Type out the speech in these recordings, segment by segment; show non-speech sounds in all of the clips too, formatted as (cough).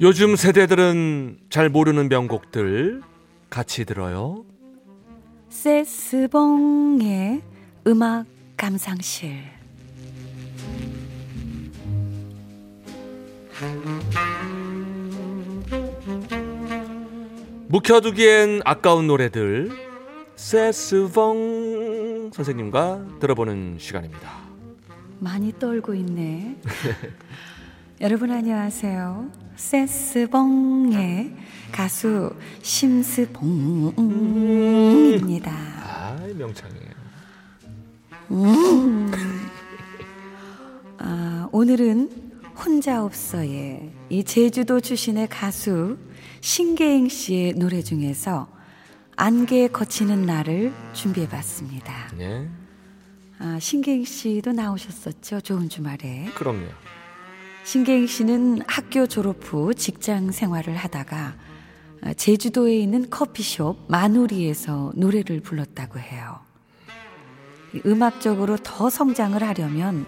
요즘 세대들은 잘 모르는 명곡들 같이 들어요. 세스봉의 음악 감상실. 묵혀두기엔 아까운 노래들. 세스봉 선생님과 들어보는 시간입니다. 많이 떨고 있네. (laughs) 여러분 안녕하세요. 세스봉의 가수 심스봉입니다. 아, 명창이에요. 아, 오늘은 혼자 없어의 이 제주도 출신의 가수 신계행 씨의 노래 중에서 안개 거치는 날을 준비해 봤습니다. 네, 아, 신계행 씨도 나오셨었죠. 좋은 주말에. 그럼요. 신계행 씨는 학교 졸업 후 직장 생활을 하다가 아, 제주도에 있는 커피숍 마누리에서 노래를 불렀다고 해요. 이 음악적으로 더 성장을 하려면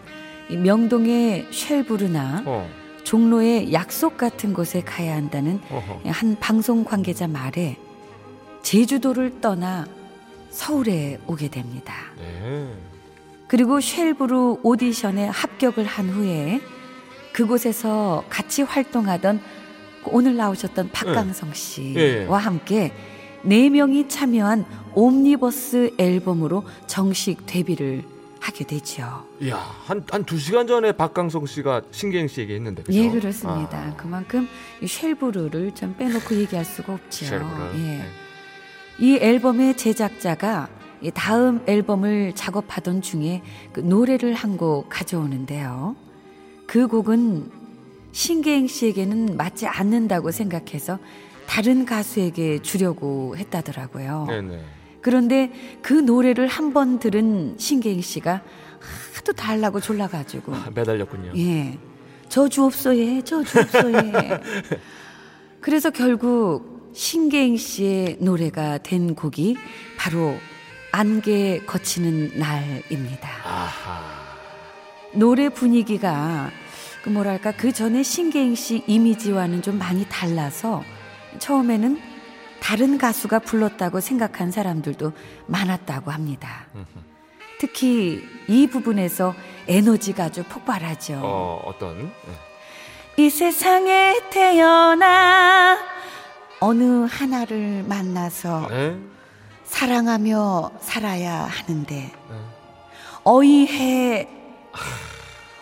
이 명동의 쉘브르나 어, 종로의 약속 같은 곳에 가야 한다는 어허. 한 방송 관계자 말에 제주도를 떠나 서울에 오게 됩니다. 네. 그리고 쉘브루 오디션에 합격을 한 후에 그곳에서 같이 활동하던 오늘 나오셨던 박강성 씨와 예, 예. 함께 네 명이 참여한 옴니버스 앨범으로 정식 데뷔를 하게 되죠. 이야, 한, 한 두 시간 전에 박강성 씨가 신계행 씨 얘기했는데, 그죠? 예, 그렇습니다. 아, 그만큼 이 쉘브루를 좀 빼놓고 얘기할 수가 없죠. 쉘브르. 예. 네. 이 앨범의 제작자가 이 다음 앨범을 작업하던 중에 그 노래를 한 곡 가져오는데요. 그 곡은 신계행 씨에게는 맞지 않는다고 생각해서 다른 가수에게 주려고 했다더라고요. 네네. 그런데 그 노래를 한 번 들은 신계행 씨가 하도 달라고 졸라가지고 아, (laughs) 매달렸군요. 예. 저 주옵소에, 저 주옵소에. (laughs) 그래서 결국 신계행 씨의 노래가 된 곡이 바로 안개 거치는 날입니다. 아하. 노래 분위기가 그 뭐랄까 그 전에 신계행 씨 이미지와는 좀 많이 달라서 처음에는 다른 가수가 불렀다고 생각한 사람들도 많았다고 합니다. 특히 이 부분에서 에너지가 아주 폭발하죠. 어, 어떤? 네. 이 세상에 태어나 어느 하나를 만나서 네? 사랑하며 살아야 하는데 네. 어이해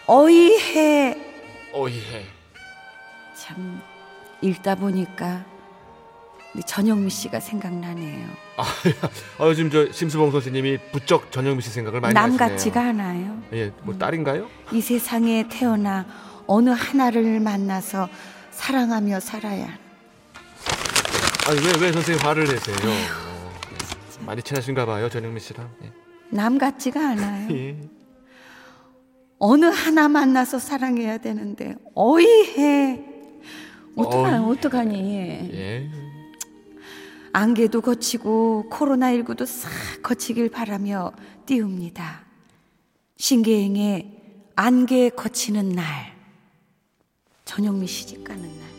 어이해 어이해. 참 읽다 보니까 전영미 씨가 생각나네요. 아, 아, 요즘 저 심수봉 선생님이 부쩍 전영미 씨 생각을 많이 남 하시네요. 같지가 않아요. 예, 뭐 딸인가요? 이 세상에 태어나 어느 하나를 만나서 사랑하며 살아야 아니 왜 왜 선생님 화를 내세요? 어, 예. 많이 친하신가 봐요 전영미 씨랑. 예. 남 같지가 않아요. 예. 어느 하나 만나서 사랑해야 되는데 어이해 어떡하니 어이. 어떡하니 예. 예. 안개도 거치고 코로나19도 싹 거치길 바라며 띄웁니다. 신계행의 안개 거치는 날 전영미 시집 가는 날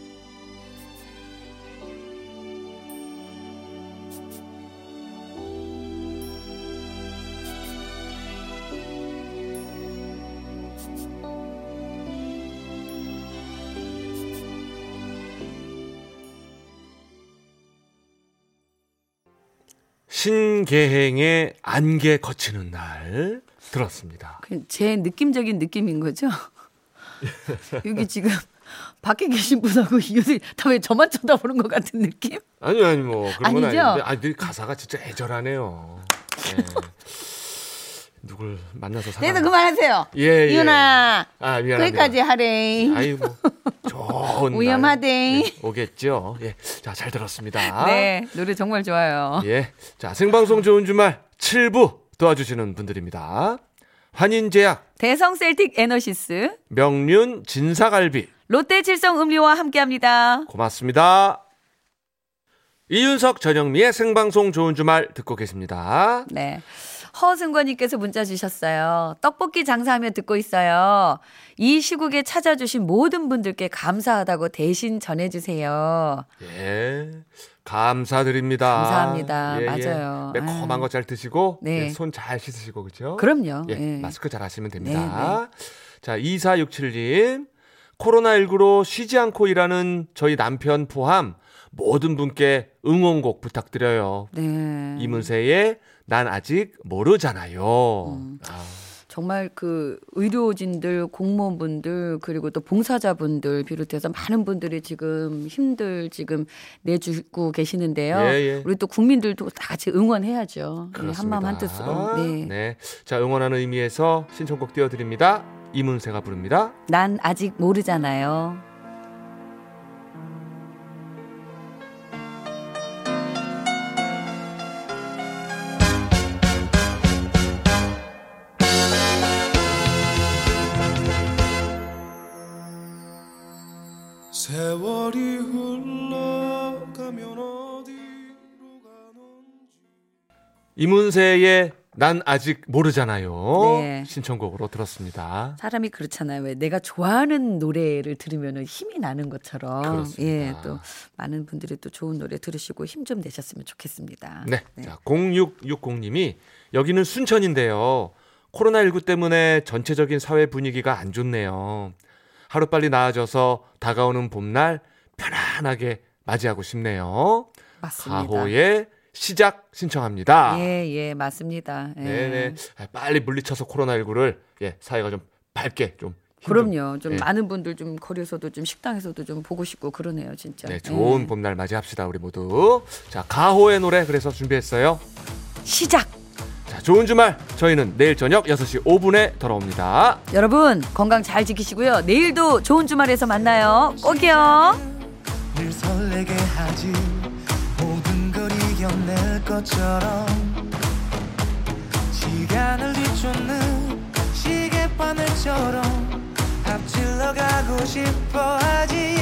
신계행의 안개 거치는 날 들었습니다. 그제 느낌적인 느낌인 거죠. (laughs) 여기 지금 밖에 계신 분하고 이웃이 다 왜 저만 쳐다보는 것 같은 느낌? 아니 아니 뭐 그런 건 아니죠? 아닌데 아니 그 가사가 진짜 애절하네요. 예. (laughs) 누굴 만나서 사랑. 그래서 그만하세요. 예, 예. 이윤아, 아 미안합니다. 거기까지 하래. 아이고 좋은 (laughs) 날, 위험하대. 예, 오겠죠. 예, 자 잘 들었습니다. 네, 노래 정말 좋아요. 예, 자 생방송 좋은 주말 7부 도와주시는 분들입니다. 환인제약, 대성 셀틱 에너시스, 명륜 진사갈비, 롯데 칠성 음료와 함께합니다. 고맙습니다. 이윤석 전영미의 생방송 좋은 주말 듣고 계십니다. 네. 허승권님께서 문자 주셨어요. 떡볶이 장사하며 듣고 있어요. 이 시국에 찾아주신 모든 분들께 감사하다고 대신 전해주세요. 예, 감사드립니다. 감사합니다. 맞아요. 매콤한 아유. 거잘 드시고 네. 손잘 씻으시고 그죠? 그럼요. 예, 예. 마스크 잘 하시면 됩니다. 자, 2467님. 코로나19로 쉬지 않고 일하는 저희 남편 포함 모든 분께 응원곡 부탁드려요. 네. 이문세의 난 아직 모르잖아요. 음. 아, 정말 그 의료진들, 공무원분들, 그리고 또 봉사자분들 비롯해서 많은 분들이 지금 힘들 지금 내주고 계시는데요. 예, 예. 우리 또 국민들도 다 같이 응원해야죠. 네. 한마음 한뜻으로. 네. 네. 자, 응원하는 의미에서 신청곡 띄워드립니다. 이문세가 부릅니다. 난 아직 모르잖아요. 이문세의 난 아직 모르잖아요. 네. 신청곡으로 들었습니다. 사람이 그렇잖아요. 왜 내가 좋아하는 노래를 들으면 힘이 나는 것처럼. 그렇습니다. 예, 또 많은 분들이 또 좋은 노래 들으시고 힘 좀 내셨으면 좋겠습니다. 네. 자, 0660님이 여기는 순천인데요. 코로나19 때문에 전체적인 사회 분위기가 안 좋네요. 하루빨리 나아져서 다가오는 봄날 편안하게 맞이하고 싶네요. 맞습니다. 가호의 시작 신청합니다. 예, 예, 맞습니다. 예. 네네. 아, 빨리 물리쳐서 코로나19를 예, 사회가 좀 밝게 좀 그럼요. 좀 예. 많은 분들 좀 거리에서도 좀 식당에서도 좀 보고 싶고 그러네요, 진짜. 네, 좋은 예. 봄날 맞이합시다 우리 모두. 자, 가호의 노래 그래서 준비했어요. 시작. 자, 좋은 주말. 저희는 내일 저녁 6시 5분에 돌아옵니다. 여러분 건강 잘 지키시고요. 내일도 좋은 주말에서 만나요. 꼭이요. 이겨낼 것처럼 시간을 뒤쫓는 시계바늘처럼 앞질러 가고 싶어 하지